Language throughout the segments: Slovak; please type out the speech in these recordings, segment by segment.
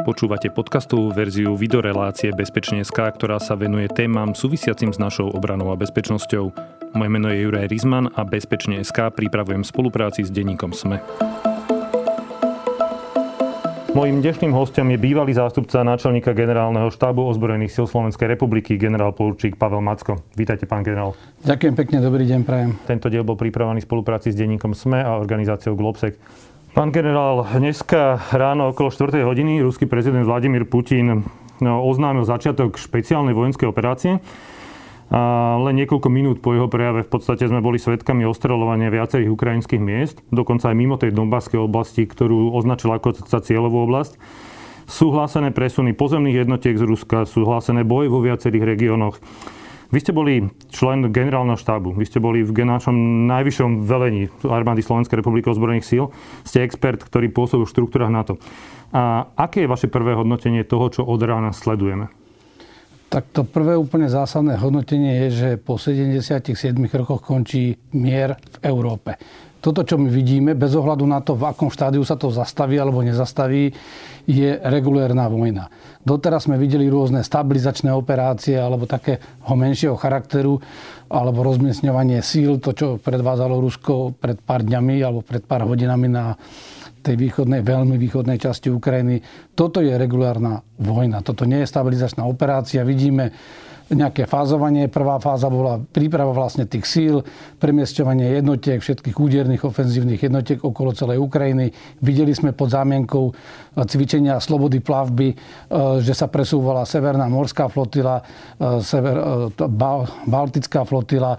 Počúvate podcastovú verziu videorelácie Bezpečne.sk, ktorá sa venuje témam súvisiacim s našou obranou a bezpečnosťou. Moje meno je Juraj Rizman a Bezpečne.sk pripravujem v spolupráci s denníkom SME. Mojím dnešným hostom je bývalý zástupca náčelníka generálneho štábu ozbrojených síl Slovenskej republiky, generál Polčík Pavel Macko. Vítajte, pán generál. Ďakujem pekne, dobrý deň, prajem. Tento diel bol pripravený v spolupráci s denníkom SME a organizáciou Globsec. Pán generál, dneska ráno okolo 4. hodiny ruský prezident Vladimír Putin no, oznámil začiatok špeciálnej vojenskej operácie. A len niekoľko minút po jeho prejave v podstate sme boli svetkami ostreľovania viacerých ukrajinských miest, dokonca aj mimo tej Donbasskej oblasti, ktorú označil ako za cieľovú oblasť. Sú hlásené presuny pozemných jednotiek z Ruska, sú hlásené boje vo viacerých regiónoch. Vy ste boli člen generálneho štábu, vy ste boli v našom najvyššom velení armády Slovenskej republiky ozbrojených síl, ste expert, ktorý pôsobil v štruktúrach NATO. A aké je vaše prvé hodnotenie toho, čo od rána sledujeme? Tak to prvé úplne zásadné hodnotenie je, že po 77 rokoch končí mier v Európe toto, čo my vidíme, bez ohľadu na to, v akom štádiu sa to zastaví alebo nezastaví, je regulérna vojna. Doteraz sme videli rôzne stabilizačné operácie alebo takého menšieho charakteru alebo rozmiestňovanie síl, to, čo predvádzalo Rusko pred pár dňami alebo pred pár hodinami na tej východnej, veľmi východnej časti Ukrajiny. Toto je regulárna vojna. Toto nie je stabilizačná operácia. Vidíme nejaké fázovanie. Prvá fáza bola príprava vlastne tých síl, premiesťovanie jednotiek, všetkých úderných ofenzívnych jednotiek okolo celej Ukrajiny. Videli sme pod zámienkou cvičenia slobody plavby, e, že sa presúvala Severná morská flotila, e, sever, e, Baltická flotila,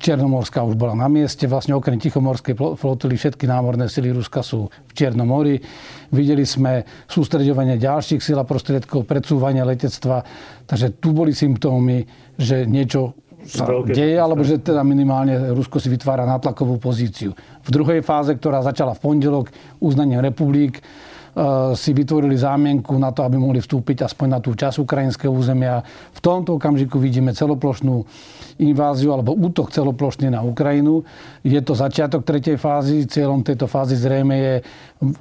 Černomorská už bola na mieste. Vlastne okrem Tichomorskej flotily všetky námorné sily Ruska sú v Čiernom mori. Videli sme sústredovanie ďalších síl a prostriedkov, predsúvanie letectva. Takže tu boli symptómy, že niečo sa Veľké deje, alebo že teda minimálne Rusko si vytvára natlakovú pozíciu. V druhej fáze, ktorá začala v pondelok uznaním republik, si vytvorili zámienku na to, aby mohli vstúpiť aspoň na tú časť ukrajinského územia. V tomto okamžiku vidíme celoplošnú inváziu alebo útok celoplošný na Ukrajinu. Je to začiatok tretej fázy. Cieľom tejto fázy zrejme je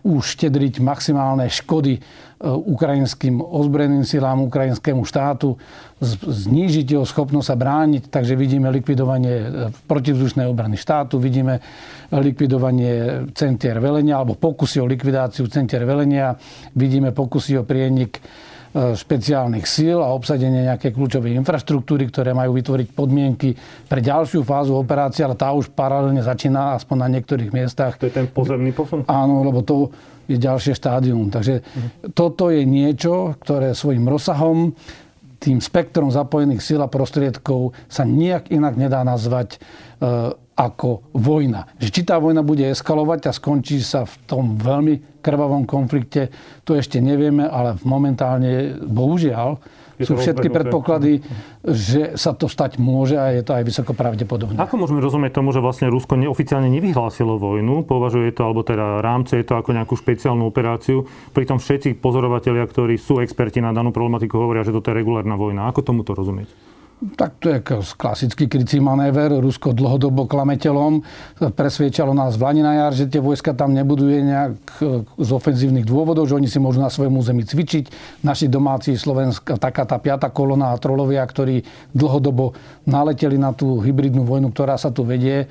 už štedriť maximálne škody Eh, ukrajinským ozbrojeným silám, ukrajinskému štátu, znížiť jeho schopnosť sa brániť. Takže vidíme likvidovanie eh, protivzdušnej obrany štátu, vidíme likvidovanie centier velenia alebo pokusy o likvidáciu centier velenia, vidíme pokusy o prienik eh, špeciálnych síl a obsadenie nejakej kľúčovej infraštruktúry, ktoré majú vytvoriť podmienky pre ďalšiu fázu operácie, ale tá už paralelne začína aspoň na niektorých miestach. To je ten pozemný posun? Áno, lebo to je ďalšie štádium. Takže toto je niečo, ktoré svojim rozsahom, tým spektrom zapojených síl a prostriedkov sa nejak inak nedá nazvať e, ako vojna. Že či tá vojna bude eskalovať a skončí sa v tom veľmi krvavom konflikte, to ešte nevieme, ale momentálne, bohužiaľ, sú všetky predpoklady, že sa to stať môže a je to aj vysoko pravdepodobné. Ako môžeme rozumieť tomu, že vlastne Rusko neoficiálne nevyhlásilo vojnu, považuje to, alebo teda rámce je to ako nejakú špeciálnu operáciu, pritom všetci pozorovatelia, ktorí sú experti na danú problematiku, hovoria, že toto je regulárna vojna. Ako tomuto rozumieť? Tak to je klasický krycí manéver. Rusko dlhodobo klameteľom presviečalo nás v Lani na jar, že tie vojska tam nebuduje nejak e, z ofenzívnych dôvodov, že oni si môžu na svojom území cvičiť. Naši domáci Slovenska, taká tá piata kolona a trolovia, ktorí dlhodobo naleteli na tú hybridnú vojnu, ktorá sa tu vedie,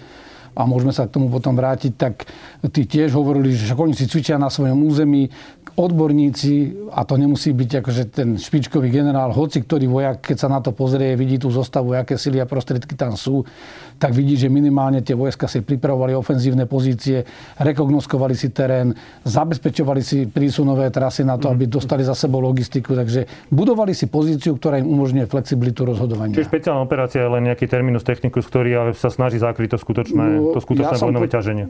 a môžeme sa k tomu potom vrátiť, tak tí tiež hovorili, že oni si cvičia na svojom území, odborníci, a to nemusí byť akože ten špičkový generál, hoci ktorý vojak, keď sa na to pozrie, vidí tú zostavu, aké sily a prostriedky tam sú, tak vidí, že minimálne tie vojska si pripravovali ofenzívne pozície, rekognoskovali si terén, zabezpečovali si prísunové trasy na to, aby mhm. dostali za sebou logistiku. Takže budovali si pozíciu, ktorá im umožňuje flexibilitu rozhodovania. Čiže špeciálna operácia je len nejaký terminus technicus, ktorý sa snaží zakryť to skutočné, no, to skutočné ja vojnové po... ťaženie.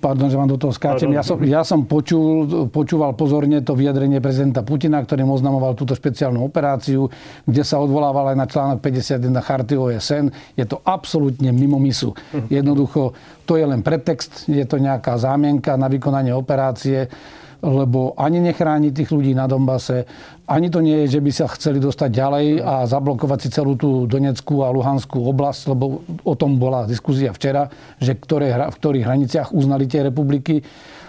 Pardon, že vám do toho skáčem. Ja som, ja som počul, počúval pozorne to vyjadrenie prezidenta Putina, ktorým oznamoval túto špeciálnu operáciu, kde sa odvolával aj na článok 51 charty OSN. Je to absolútne mimo misu. Jednoducho, to je len pretext, je to nejaká zámienka na vykonanie operácie, lebo ani nechráni tých ľudí na Dombase, ani to nie je, že by sa chceli dostať ďalej a zablokovať si celú tú Donetskú a Luhanskú oblasť, lebo o tom bola diskuzia včera, že ktoré, v ktorých hraniciach uznali tie republiky.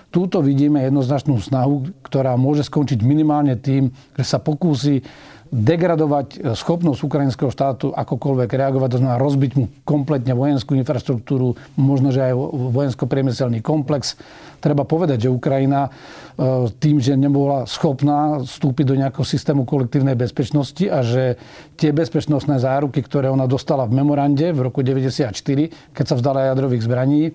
Túto vidíme jednoznačnú snahu, ktorá môže skončiť minimálne tým, že sa pokúsi degradovať schopnosť ukrajinského štátu akokoľvek reagovať, to znamená rozbiť mu kompletne vojenskú infraštruktúru, možno, že aj vojensko-priemyselný komplex. Treba povedať, že Ukrajina e, tým, že nebola schopná vstúpiť do nejakého systému kolektívnej bezpečnosti a že tie bezpečnostné záruky, ktoré ona dostala v memorande v roku 1994, keď sa vzdala jadrových zbraní,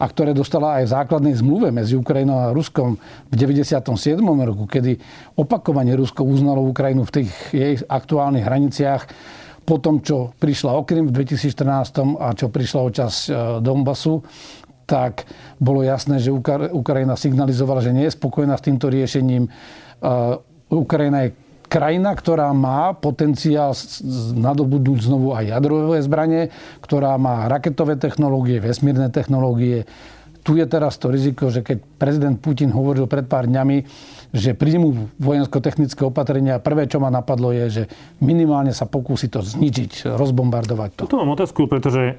a ktoré dostala aj v základnej zmluve medzi Ukrajinou a Ruskom v 97. roku, kedy opakovane Rusko uznalo Ukrajinu v tých jej aktuálnych hraniciach po tom, čo prišla o Krym v 2014 a čo prišla o čas e, Donbasu, tak bolo jasné, že Ukrajina signalizovala, že nie je spokojná s týmto riešením. E, Ukrajina je krajina, ktorá má potenciál nadobudnúť znovu aj jadrové zbranie, ktorá má raketové technológie, vesmírne technológie. Tu je teraz to riziko, že keď prezident Putin hovoril pred pár dňami, že príjmu vojensko-technické opatrenia, prvé, čo ma napadlo, je, že minimálne sa pokúsi to zničiť, rozbombardovať to. Tu mám otázku, pretože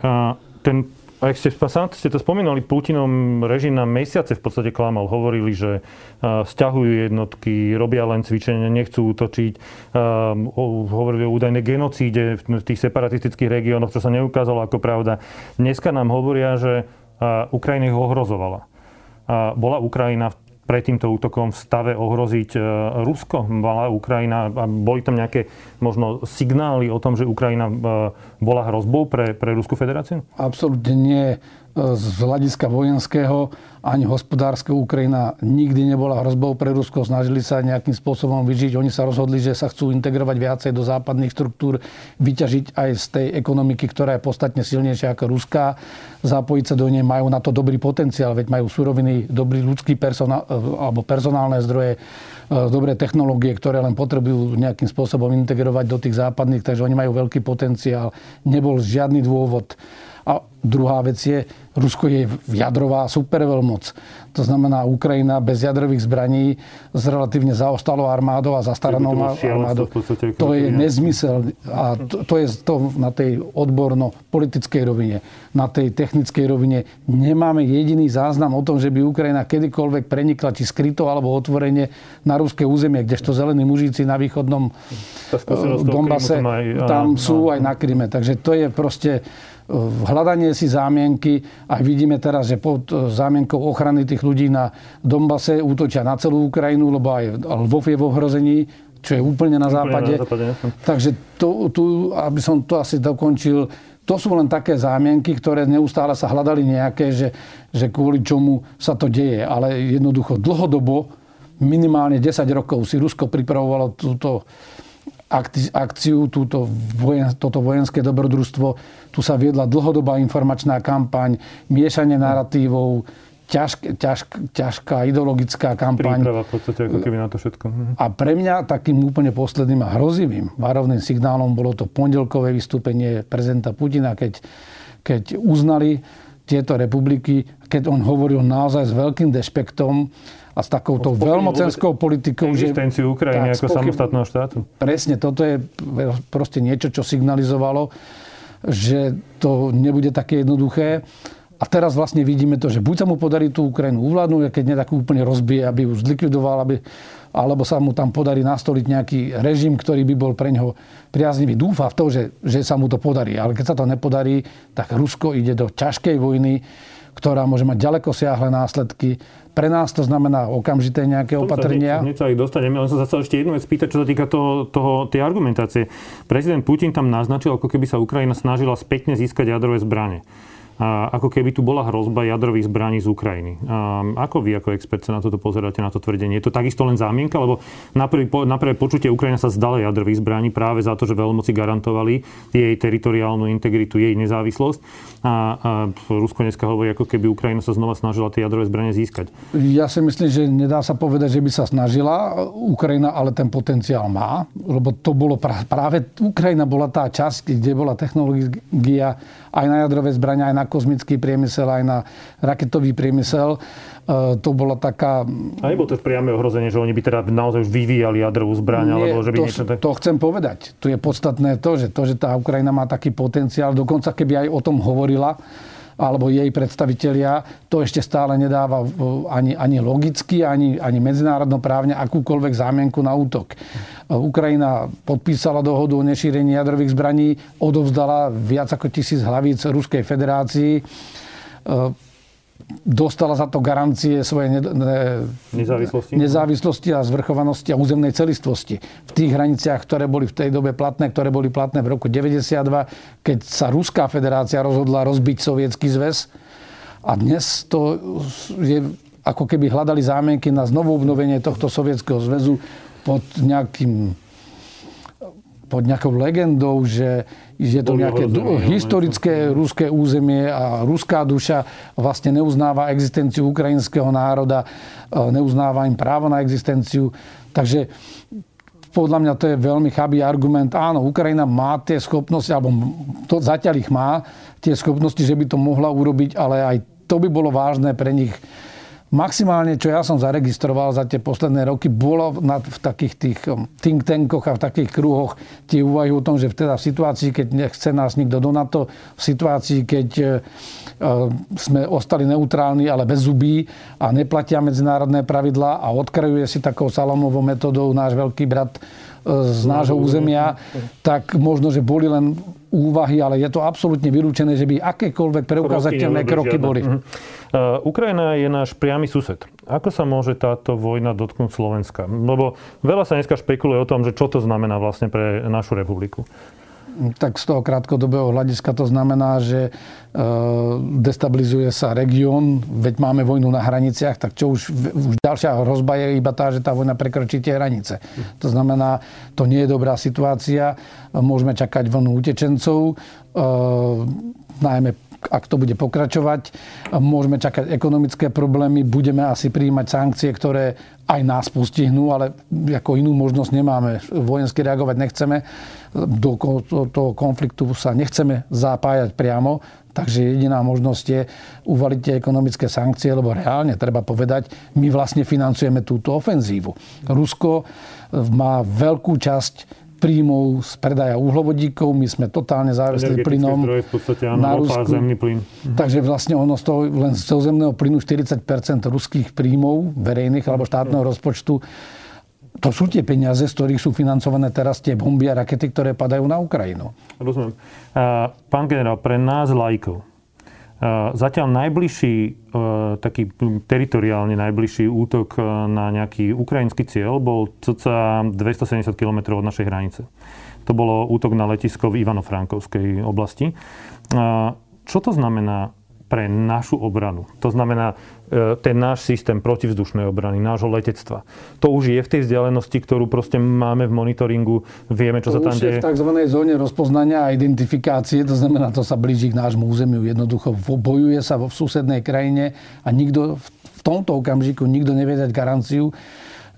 ten ak ste, ste to spomínali, Putinom režim na mesiace v podstate klamal. Hovorili, že stiahujú jednotky, robia len cvičenia, nechcú útočiť. Hovorili o údajnej genocíde v tých separatistických regiónoch, čo sa neukázalo ako pravda. Dneska nám hovoria, že Ukrajina ich ohrozovala. Bola Ukrajina pred týmto útokom v stave ohroziť e, Rusko? Mala Ukrajina, boli tam nejaké možno signály o tom, že Ukrajina e, bola hrozbou pre, pre Ruskú federáciu? Absolutne nie z hľadiska vojenského ani hospodárskeho Ukrajina nikdy nebola hrozbou pre Rusko. Snažili sa nejakým spôsobom vyžiť. Oni sa rozhodli, že sa chcú integrovať viacej do západných štruktúr, vyťažiť aj z tej ekonomiky, ktorá je podstatne silnejšia ako ruská, zapojiť sa do nej. Majú na to dobrý potenciál, veď majú suroviny, dobrý ľudský personál, alebo personálne zdroje, e, dobré technológie, ktoré len potrebujú nejakým spôsobom integrovať do tých západných, takže oni majú veľký potenciál. Nebol žiadny dôvod a druhá vec je, Rusko je jadrová superveľmoc. To znamená, Ukrajina bez jadrových zbraní s relatívne zaostalou armádou a zastaranou armádou. To je nezmysel. A to, to je to na tej odborno-politickej rovine. Na tej technickej rovine nemáme jediný záznam o tom, že by Ukrajina kedykoľvek prenikla, či skryto alebo otvorene na ruské územie, kdežto zelení mužíci na východnom Donbase, tam sú aj na Kryme. Takže to je proste hľadanie si zámienky. A vidíme teraz, že pod e, zámienkou ochrany tých ľudí na Dombase útočia na celú Ukrajinu, lebo aj Lvov je v ohrození, čo je úplne na západe. Na západe Takže to, tu, aby som to asi dokončil, to sú len také zámienky, ktoré neustále sa hľadali nejaké, že, že kvôli čomu sa to deje. Ale jednoducho dlhodobo, minimálne 10 rokov si Rusko pripravovalo túto akciu, túto vojen, toto vojenské dobrodružstvo. Tu sa viedla dlhodobá informačná kampaň, miešanie narratívov, ťažk, ťažk, ťažká ideologická kampaň. Príprava v podstate ako keby na to všetko. Mhm. A pre mňa takým úplne posledným a hrozivým varovným signálom bolo to pondelkové vystúpenie prezidenta Putina, keď, keď uznali tieto republiky, keď on hovoril naozaj s veľkým dešpektom a s takouto veľmocenskou politikou. Existenciu Ukrajiny ako samostatného štátu. Presne, toto je proste niečo, čo signalizovalo, že to nebude také jednoduché. A teraz vlastne vidíme to, že buď sa mu podarí tú Ukrajinu uvládnuť, keď nie tak úplne rozbije, aby ju zlikvidoval, aby, alebo sa mu tam podarí nastoliť nejaký režim, ktorý by bol pre ňoho priaznivý. Dúfa v to, že, že sa mu to podarí. Ale keď sa to nepodarí, tak Rusko ide do ťažkej vojny, ktorá môže mať ďaleko siahle následky pre nás to znamená okamžité nejaké opatrenia. Hneď sa ich dostaneme, ale som sa chcel ešte jednu vec spýtať, čo sa týka toho, toho, tej argumentácie. Prezident Putin tam naznačil, ako keby sa Ukrajina snažila spätne získať jadrové zbranie ako keby tu bola hrozba jadrových zbraní z Ukrajiny. Ako vy ako expert sa na toto pozeráte, na to tvrdenie? Je to takisto len zámienka? Lebo na, prvé počutie Ukrajina sa zdala jadrových zbraní práve za to, že veľmoci garantovali jej teritoriálnu integritu, jej nezávislosť. A, a Rusko dneska hovorí, ako keby Ukrajina sa znova snažila tie jadrové zbranie získať. Ja si myslím, že nedá sa povedať, že by sa snažila Ukrajina, ale ten potenciál má. Lebo to bolo práve Ukrajina bola tá časť, kde bola technológia aj na jadrové zbrania, aj na kozmický priemysel, aj na raketový priemysel. E, to bola taká... A nebolo to priame ohrozenie, že oni by teda naozaj už vyvíjali jadrovú zbraň? Nie, alebo že by to, niečo tak... to chcem povedať. Tu je podstatné to, že, to, že tá Ukrajina má taký potenciál, dokonca keby aj o tom hovorila, alebo jej predstavitelia, to ešte stále nedáva ani, ani logicky, ani, ani medzinárodnoprávne akúkoľvek zámienku na útok. Ukrajina podpísala dohodu o nešírení jadrových zbraní, odovzdala viac ako tisíc hlavíc Ruskej federácii dostala za to garancie svojej ne, ne, nezávislosti. nezávislosti a zvrchovanosti a územnej celistvosti. V tých hraniciach, ktoré boli v tej dobe platné, ktoré boli platné v roku 92, keď sa Ruská federácia rozhodla rozbiť sovietský zväz. A dnes to je ako keby hľadali zámienky na znovu obnovenie tohto sovietského zväzu pod nejakým pod nejakou legendou, že je to nejaké historické ruské územie a ruská duša vlastne neuznáva existenciu ukrajinského národa, e, neuznáva im právo na existenciu. Takže podľa mňa to je veľmi chabý argument. Áno, Ukrajina má tie schopnosti, alebo to, zatiaľ ich má, tie schopnosti, že by to mohla urobiť, ale aj to by bolo vážne pre nich Maximálne, čo ja som zaregistroval za tie posledné roky, bolo na, v takých tých um, think tankoch a v takých kruhoch tie úvahy o tom, že teda v situácii, keď nechce nás nikto do NATO, v situácii, keď uh, sme ostali neutrálni, ale bez zubí a neplatia medzinárodné pravidlá a odkrajuje si takou salamovou metodou náš veľký brat z nášho územia, tak možno, že boli len úvahy, ale je to absolútne vylúčené, že by akékoľvek preukázateľné kroky, kroky boli. Uh-huh. Uh, Ukrajina je náš priamy sused. Ako sa môže táto vojna dotknúť Slovenska? Lebo veľa sa dneska špekuluje o tom, že čo to znamená vlastne pre našu republiku. Tak z toho krátkodobého hľadiska to znamená, že uh, destabilizuje sa región, veď máme vojnu na hraniciach, tak čo už, už ďalšia hrozba je iba tá, že tá vojna prekročí tie hranice. To znamená, to nie je dobrá situácia, môžeme čakať vlnu utečencov, uh, najmä ak to bude pokračovať, môžeme čakať ekonomické problémy, budeme asi prijímať sankcie, ktoré aj nás postihnú, ale ako inú možnosť nemáme. Vojensky reagovať nechceme. Do toho konfliktu sa nechceme zapájať priamo. Takže jediná možnosť je uvaliť tie ekonomické sankcie, lebo reálne treba povedať, my vlastne financujeme túto ofenzívu. Rusko má veľkú časť príjmov z predaja uhlovodíkov. My sme totálne závislí plynom v podstate, áno, na Rusku. zemný plyn. Mhm. Takže vlastne ono z toho, len z zemného plynu 40% ruských príjmov verejných alebo štátneho rozpočtu to sú tie peniaze, z ktorých sú financované teraz tie bomby a rakety, ktoré padajú na Ukrajinu. Rozumiem. Pán generál, pre nás lajkov, Zatiaľ najbližší, e, taký teritoriálne najbližší útok e, na nejaký ukrajinský cieľ bol cca 270 km od našej hranice. To bolo útok na letisko v Ivano-Frankovskej oblasti. Čo to znamená pre našu obranu. To znamená, e, ten náš systém protivzdušnej obrany, nášho letectva. To už je v tej vzdialenosti, ktorú proste máme v monitoringu, vieme, čo to sa tam deje. v tzv. zóne rozpoznania a identifikácie, to znamená, to sa blíži k nášmu územiu. Jednoducho bojuje sa v susednej krajine a nikto v tomto okamžiku nikto nevie dať garanciu,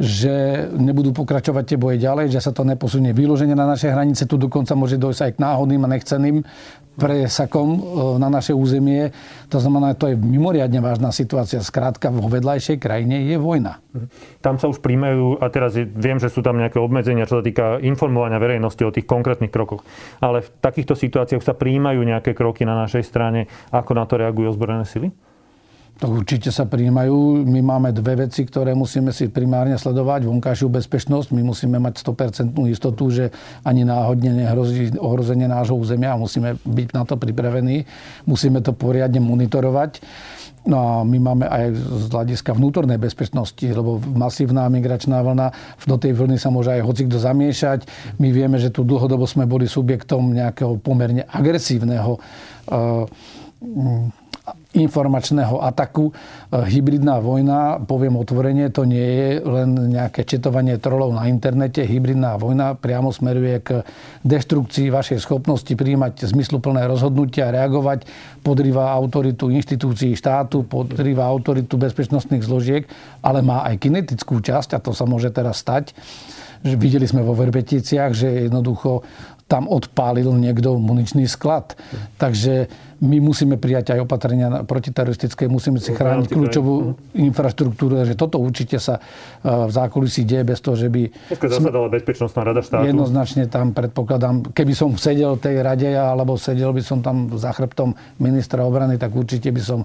že nebudú pokračovať tie boje ďalej, že sa to neposunie vyloženie na naše hranice. Tu dokonca môže dojsť aj k náhodným a nechceným presakom e, na naše územie. To znamená, to je mimoriadne vážna situácia. Skrátka, vo vedľajšej krajine je vojna. Tam sa už príjmajú, a teraz viem, že sú tam nejaké obmedzenia, čo sa týka informovania verejnosti o tých konkrétnych krokoch. Ale v takýchto situáciách sa príjmajú nejaké kroky na našej strane. Ako na to reagujú ozbrojené sily? To určite sa príjmajú. My máme dve veci, ktoré musíme si primárne sledovať. Vonkajšiu bezpečnosť. My musíme mať 100% istotu, že ani náhodne nehrozí ohrozenie nášho územia a musíme byť na to pripravení. Musíme to poriadne monitorovať. No a my máme aj z hľadiska vnútornej bezpečnosti, lebo masívna migračná vlna, do tej vlny sa môže aj hocikto zamiešať. My vieme, že tu dlhodobo sme boli subjektom nejakého pomerne agresívneho uh, informačného ataku. E, hybridná vojna, poviem otvorene, to nie je len nejaké četovanie trolov na internete. Hybridná vojna priamo smeruje k deštrukcii vašej schopnosti príjmať zmysluplné rozhodnutia, reagovať, podrýva autoritu inštitúcií štátu, podrýva autoritu bezpečnostných zložiek, ale má aj kinetickú časť a to sa môže teraz stať. Videli sme vo Verbeticiach, že jednoducho tam odpálil niekto muničný sklad. Takže my musíme prijať aj opatrenia protiteroristické, musíme si chrániť kľúčovú infraštruktúru, že toto určite sa e, v zákulisí deje bez toho, že by... Dneska zasadala Bezpečnostná rada štátu. Jednoznačne tam predpokladám, keby som sedel tej rade alebo sedel by som tam za chrbtom ministra obrany, tak určite by som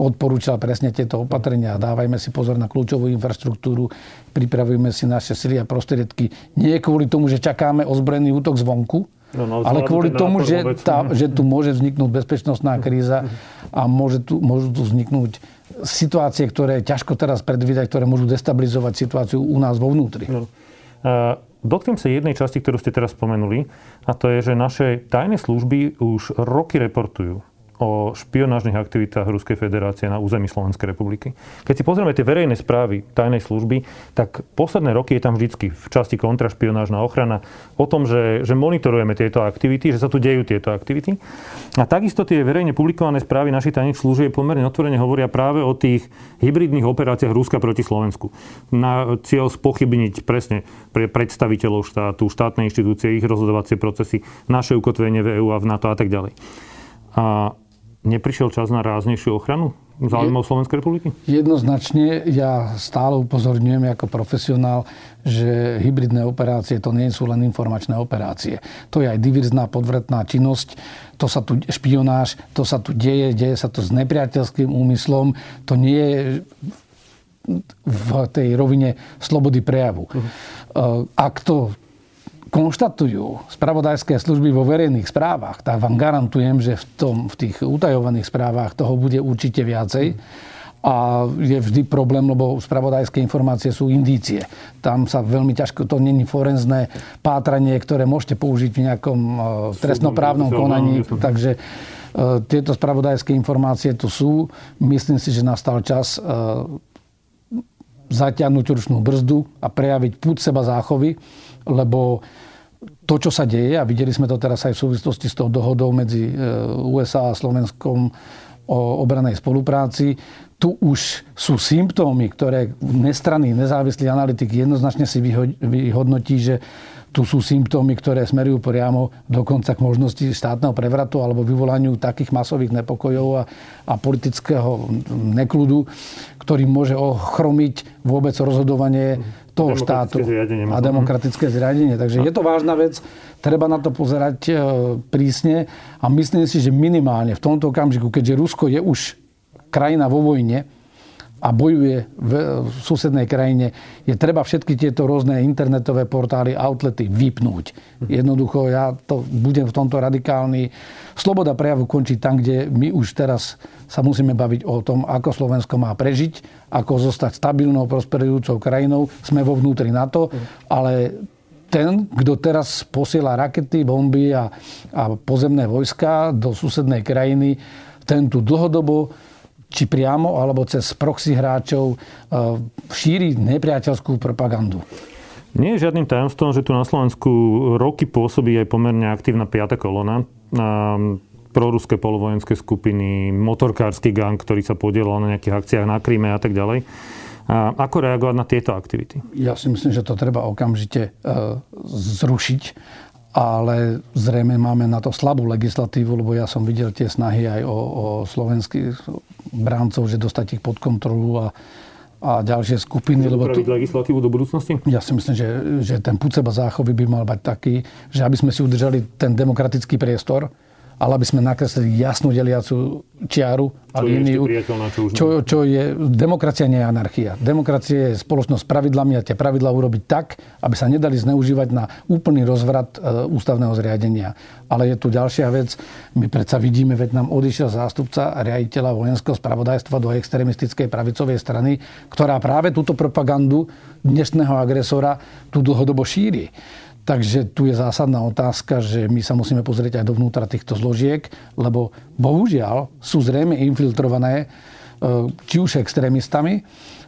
odporúčal presne tieto opatrenia. Dávajme si pozor na kľúčovú infraštruktúru, pripravujeme si naše sily a prostriedky. Nie kvôli tomu, že čakáme ozbrojený útok zvonku, No, no, ale kvôli tomu, že, tá, že tu môže vzniknúť bezpečnostná kríza a môže tu, môžu tu vzniknúť situácie, ktoré ťažko teraz predvídať, ktoré môžu destabilizovať situáciu u nás vo vnútri. No. Uh, dotknem sa jednej časti, ktorú ste teraz spomenuli, a to je, že naše tajné služby už roky reportujú o špionážnych aktivitách Ruskej federácie na území Slovenskej republiky. Keď si pozrieme tie verejné správy tajnej služby, tak posledné roky je tam vždycky v časti kontrašpionážna ochrana o tom, že, že monitorujeme tieto aktivity, že sa tu dejú tieto aktivity. A takisto tie verejne publikované správy našich tajných služieb pomerne otvorene hovoria práve o tých hybridných operáciách Ruska proti Slovensku. Na cieľ spochybniť presne pre predstaviteľov štátu, štátne inštitúcie, ich rozhodovacie procesy, naše ukotvenie v EU a v NATO a tak ďalej. A neprišiel čas na ráznejšiu ochranu záujmov Slovenskej republiky? Jednoznačne ja stále upozorňujem ako profesionál, že hybridné operácie to nie sú len informačné operácie. To je aj diverzná podvratná činnosť, to sa tu špionáž, to sa tu deje, deje sa to s nepriateľským úmyslom, to nie je v tej rovine slobody prejavu. Uh-huh. Ak to konštatujú spravodajské služby vo verejných správach, tak vám garantujem, že v, tom, v tých utajovaných správach toho bude určite viacej. A je vždy problém, lebo spravodajské informácie sú indície. Tam sa veľmi ťažko, to není forenzné pátranie, ktoré môžete použiť v nejakom e, trestnoprávnom konaní. Takže e, tieto spravodajské informácie tu sú. Myslím si, že nastal čas e, zatiahnuť ručnú brzdu a prejaviť púd seba záchovy lebo to, čo sa deje, a videli sme to teraz aj v súvislosti s tou dohodou medzi e, USA a Slovenskom o obranej spolupráci, tu už sú symptómy, ktoré nestranný nezávislý analytik jednoznačne si vyhodnotí, že tu sú symptómy, ktoré smerujú priamo dokonca k možnosti štátneho prevratu alebo vyvolaniu takých masových nepokojov a, a politického nekľudu, ktorý môže ochromiť vôbec rozhodovanie toho štátu a demokratické zriadenie. Takže je to vážna vec, treba na to pozerať e, prísne a myslím si, že minimálne v tomto okamžiku, keďže Rusko je už krajina vo vojne, a bojuje v susednej krajine, je treba všetky tieto rôzne internetové portály, outlety vypnúť. Jednoducho ja to budem v tomto radikálny. Sloboda prejavu končí tam, kde my už teraz sa musíme baviť o tom, ako Slovensko má prežiť, ako zostať stabilnou, prosperujúcou krajinou. Sme vo vnútri NATO, ale ten, kto teraz posiela rakety, bomby a, a pozemné vojska do susednej krajiny, ten tu dlhodobo či priamo, alebo cez proxy hráčov e, šíri nepriateľskú propagandu. Nie je žiadnym tajomstvom, že tu na Slovensku roky pôsobí aj pomerne aktívna piata kolona. Proruské polovojenské skupiny, motorkársky gang, ktorý sa podielal na nejakých akciách na Kríme a tak ďalej. A ako reagovať na tieto aktivity? Ja si myslím, že to treba okamžite e, zrušiť ale zrejme máme na to slabú legislatívu, lebo ja som videl tie snahy aj o, o slovenských bráncov, že dostať ich pod kontrolu a, a ďalšie skupiny. Lebo tu, legislatívu do budúcnosti? Ja si myslím, že, že ten púd seba záchovy by mal byť taký, že aby sme si udržali ten demokratický priestor, ale aby sme nakreslili jasnú deliacu čiaru a líniu. Čo, čo je, demokracia nie je anarchia. Demokracia je spoločnosť s pravidlami a tie pravidla urobiť tak, aby sa nedali zneužívať na úplný rozvrat e, ústavného zriadenia. Ale je tu ďalšia vec. My predsa vidíme, veď nám odišiel zástupca riaditeľa vojenského spravodajstva do extremistickej pravicovej strany, ktorá práve túto propagandu dnešného agresora tu dlhodobo šíri. Takže tu je zásadná otázka, že my sa musíme pozrieť aj dovnútra týchto zložiek, lebo bohužiaľ sú zrejme infiltrované e, či už extrémistami,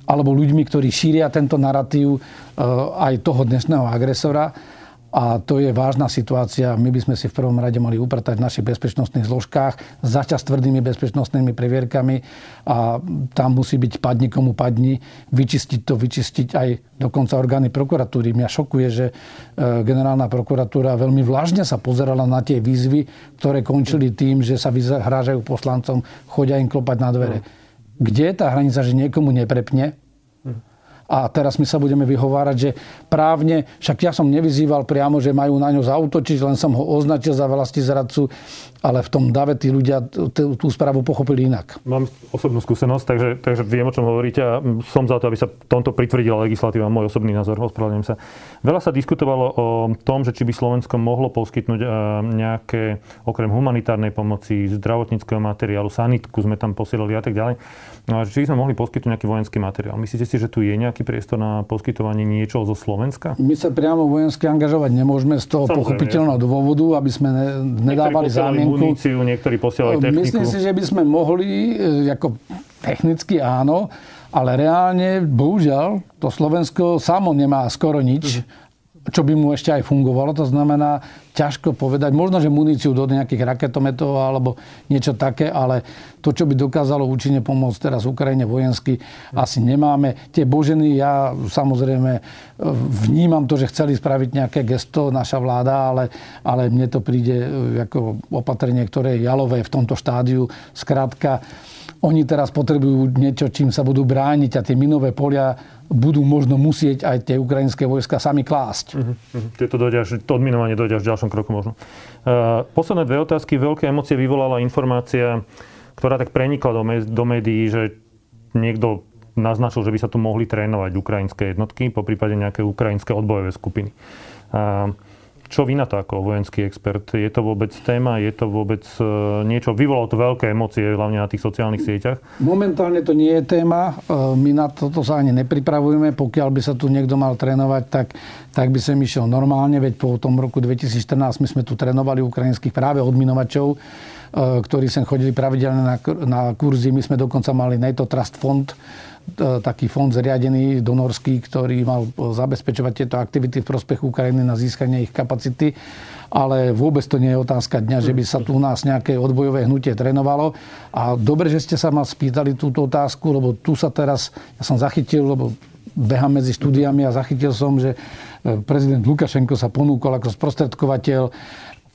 alebo ľuďmi, ktorí šíria tento narratív e, aj toho dnešného agresora. A to je vážna situácia. My by sme si v prvom rade mali upratať v našich bezpečnostných zložkách, začať s tvrdými bezpečnostnými previerkami a tam musí byť padni komu padni, vyčistiť to, vyčistiť aj dokonca orgány prokuratúry. Mňa šokuje, že e, generálna prokuratúra veľmi vlážne sa pozerala na tie výzvy, ktoré končili tým, že sa hrážajú poslancom, chodia im klopať na dvere. Kde je tá hranica, že niekomu neprepne? A teraz my sa budeme vyhovárať, že právne, však ja som nevyzýval priamo, že majú na ňo zautočiť, len som ho označil za vlasti zradcu, ale v tom dave tí ľudia tú, správu pochopili inak. Mám osobnú skúsenosť, takže, takže viem, o čom hovoríte a som za to, aby sa tomto pritvrdila legislatíva, môj osobný názor, ospravedlňujem sa. Veľa sa diskutovalo o tom, že či by Slovensko mohlo poskytnúť eh, nejaké, okrem humanitárnej pomoci, zdravotníckého materiálu, sanitku sme tam posielali a tak ďalej, no či by sme mohli poskytnúť nejaký vojenský materiál. Myslíte si, že tu je nejaký priestor na poskytovanie niečoho zo Slovenska? My sa priamo vojensky angažovať nemôžeme z toho Samozrejme. pochopiteľného dôvodu, aby sme ne, nedávali zámienku. muníciu, niektorí posielali techniku. Myslím si, že by sme mohli, e, ako technicky áno, ale reálne, bohužiaľ, to Slovensko samo nemá skoro nič. Čo by mu ešte aj fungovalo. To znamená, ťažko povedať, možno, že muníciu do nejakých raketometov alebo niečo také, ale to, čo by dokázalo účinne pomôcť teraz Ukrajine vojensky, asi nemáme. Tie boženy, ja samozrejme vnímam to, že chceli spraviť nejaké gesto naša vláda, ale, ale mne to príde ako opatrenie, ktoré je jalové v tomto štádiu. Skrátka, oni teraz potrebujú niečo, čím sa budú brániť a tie minové polia budú možno musieť aj tie ukrajinské vojska sami klásť. Uh-huh, uh-huh. Tieto dojde až, to odminovanie dojde až v ďalšom kroku možno. Uh, posledné dve otázky. Veľké emócie vyvolala informácia, ktorá tak prenikla do, do médií, že niekto naznačil, že by sa tu mohli trénovať ukrajinské jednotky, po prípade nejaké ukrajinské odbojové skupiny. Uh, čo vy na to ako vojenský expert? Je to vôbec téma? Je to vôbec e, niečo? Vyvolalo to veľké emócie, hlavne na tých sociálnych sieťach? Momentálne to nie je téma. E, my na toto sa ani nepripravujeme. Pokiaľ by sa tu niekto mal trénovať, tak, tak by som išiel normálne. Veď po tom roku 2014 my sme tu trénovali ukrajinských práve odminovačov e, ktorí sem chodili pravidelne na, na kurzy. My sme dokonca mali NATO Trust Fond, taký fond zriadený donorský, ktorý mal zabezpečovať tieto aktivity v prospech Ukrajiny na získanie ich kapacity. Ale vôbec to nie je otázka dňa, že by sa tu u nás nejaké odbojové hnutie trénovalo. A dobre, že ste sa ma spýtali túto otázku, lebo tu sa teraz, ja som zachytil, lebo behám medzi štúdiami a zachytil som, že e, prezident Lukašenko sa ponúkol ako sprostredkovateľ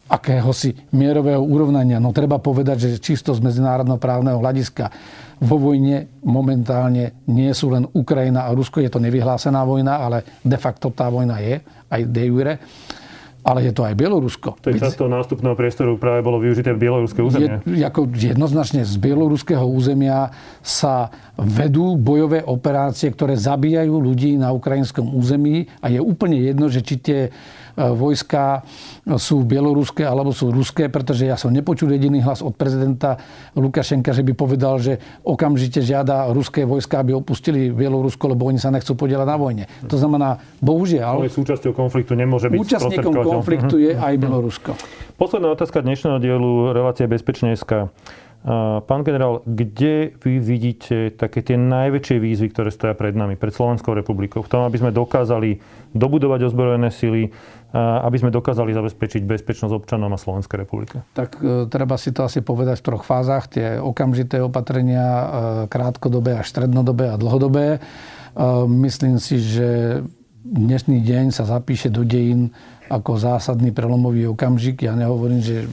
akéhosi mierového urovnania. No treba povedať, že čisto z medzinárodného právneho hľadiska vo vojne momentálne nie sú len Ukrajina a Rusko. Je to nevyhlásená vojna, ale de facto tá vojna je, aj de jure. Ale je to aj Bielorusko. To je časť toho nástupného priestoru práve bolo využité v bieloruské územie. Je, ako jednoznačne z bieloruského územia sa vedú bojové operácie, ktoré zabíjajú ľudí na ukrajinskom území a je úplne jedno, že či tie vojska sú bieloruské alebo sú ruské, pretože ja som nepočul jediný hlas od prezidenta Lukašenka, že by povedal, že okamžite žiada ruské vojska, aby opustili Bielorusko, lebo oni sa nechcú podielať na vojne. To znamená, bohužiaľ... Ale súčasťou konfliktu nemôže byť Účastníkom konfliktu je aj Bielorusko. Posledná otázka dnešného dielu Relácia Bezpečnej.sk. Pán generál, kde vy vidíte také tie najväčšie výzvy, ktoré stoja pred nami, pred Slovenskou republikou, v tom, aby sme dokázali dobudovať ozbrojené sily, aby sme dokázali zabezpečiť bezpečnosť občanom a Slovenskej republike? Tak e, treba si to asi povedať v troch fázach. Tie okamžité opatrenia e, krátkodobé až strednodobé a dlhodobé. E, myslím si, že dnešný deň sa zapíše do dejín ako zásadný prelomový okamžik. Ja nehovorím, že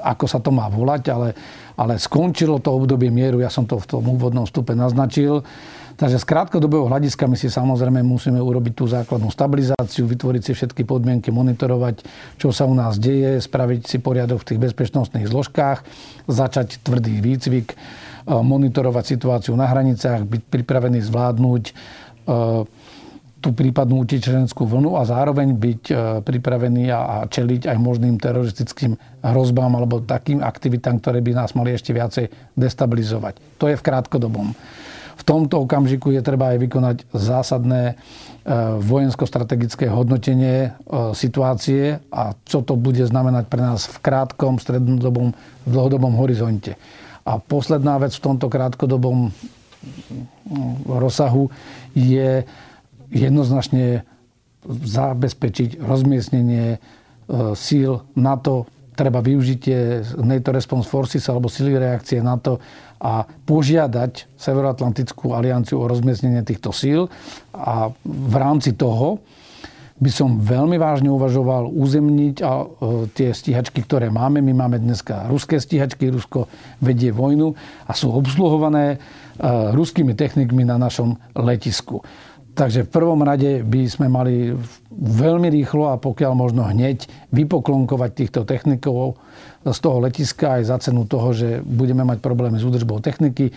ako sa to má volať, ale, ale skončilo to obdobie mieru. Ja som to v tom úvodnom stupe naznačil. Takže z krátkodobého hľadiska my si samozrejme musíme urobiť tú základnú stabilizáciu, vytvoriť si všetky podmienky, monitorovať, čo sa u nás deje, spraviť si poriadok v tých bezpečnostných zložkách, začať tvrdý výcvik, e, monitorovať situáciu na hraniciach, byť pripravený zvládnuť e, tú prípadnú utečenskú vlnu a zároveň byť e, pripravený a čeliť aj možným teroristickým hrozbám alebo takým aktivitám, ktoré by nás mali ešte viacej destabilizovať. To je v krátkodobom v tomto okamžiku je treba aj vykonať zásadné e, vojensko-strategické hodnotenie e, situácie a čo to bude znamenať pre nás v krátkom, strednodobom, dlhodobom horizonte. A posledná vec v tomto krátkodobom mm, rozsahu je jednoznačne zabezpečiť rozmiestnenie e, síl NATO, treba využitie NATO Response Forces alebo sily reakcie NATO a požiadať Severoatlantickú alianciu o rozmiestnenie týchto síl a v rámci toho by som veľmi vážne uvažoval uzemniť a, e, tie stíhačky, ktoré máme. My máme dneska ruské stíhačky, Rusko vedie vojnu a sú obsluhované e, ruskými technikmi na našom letisku. Takže v prvom rade by sme mali veľmi rýchlo a pokiaľ možno hneď vypoklonkovať týchto technikov z toho letiska aj za cenu toho, že budeme mať problémy s údržbou techniky.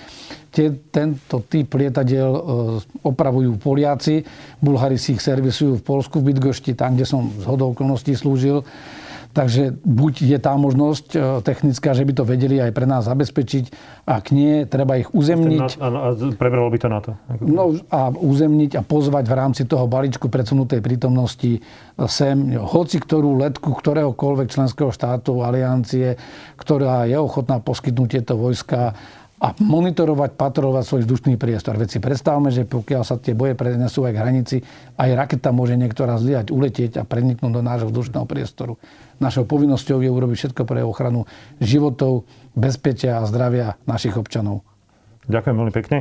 Tie, tento typ lietadiel e, opravujú Poliaci. Bulhári si ich servisujú v Polsku, v Bydgošti, tam, kde som z hodou okolností slúžil. Takže buď je tá možnosť e, technická, že by to vedeli aj pre nás zabezpečiť, ak nie, treba ich uzemniť. Áno, a prebralo by to na to. No a uzemniť a pozvať v rámci toho balíčku predsunutej prítomnosti sem hoci ktorú letku ktoréhokoľvek členského štátu, aliancie, ktorá je ochotná poskytnúť tieto vojska a monitorovať, patrolovať svoj vzdušný priestor. Veď si predstavme, že pokiaľ sa tie boje prenesú aj k hranici, aj raketa môže niektorá zliať, uletieť a preniknúť do nášho vzdušného priestoru. Našou povinnosťou je urobiť všetko pre ochranu životov, bezpečia a zdravia našich občanov. Ďakujem veľmi pekne.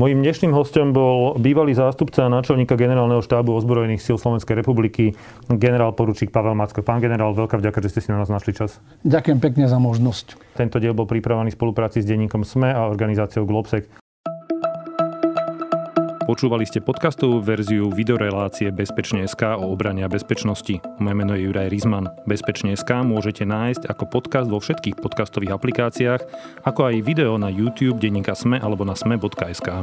Mojím dnešným hostom bol bývalý zástupca náčelníka generálneho štábu ozbrojených síl Slovenskej republiky, generál poručík Pavel Macko. Pán generál, veľká vďaka, že ste si na nás našli čas. Ďakujem pekne za možnosť. Tento diel bol pripravený v spolupráci s denníkom SME a organizáciou Globsec. Počúvali ste podcastovú verziu videorelácie Bezpečne.sk o obrania bezpečnosti. Moje meno je Juraj Rizman. Bezpečne.sk môžete nájsť ako podcast vo všetkých podcastových aplikáciách, ako aj video na YouTube, denníka Sme alebo na sme.sk.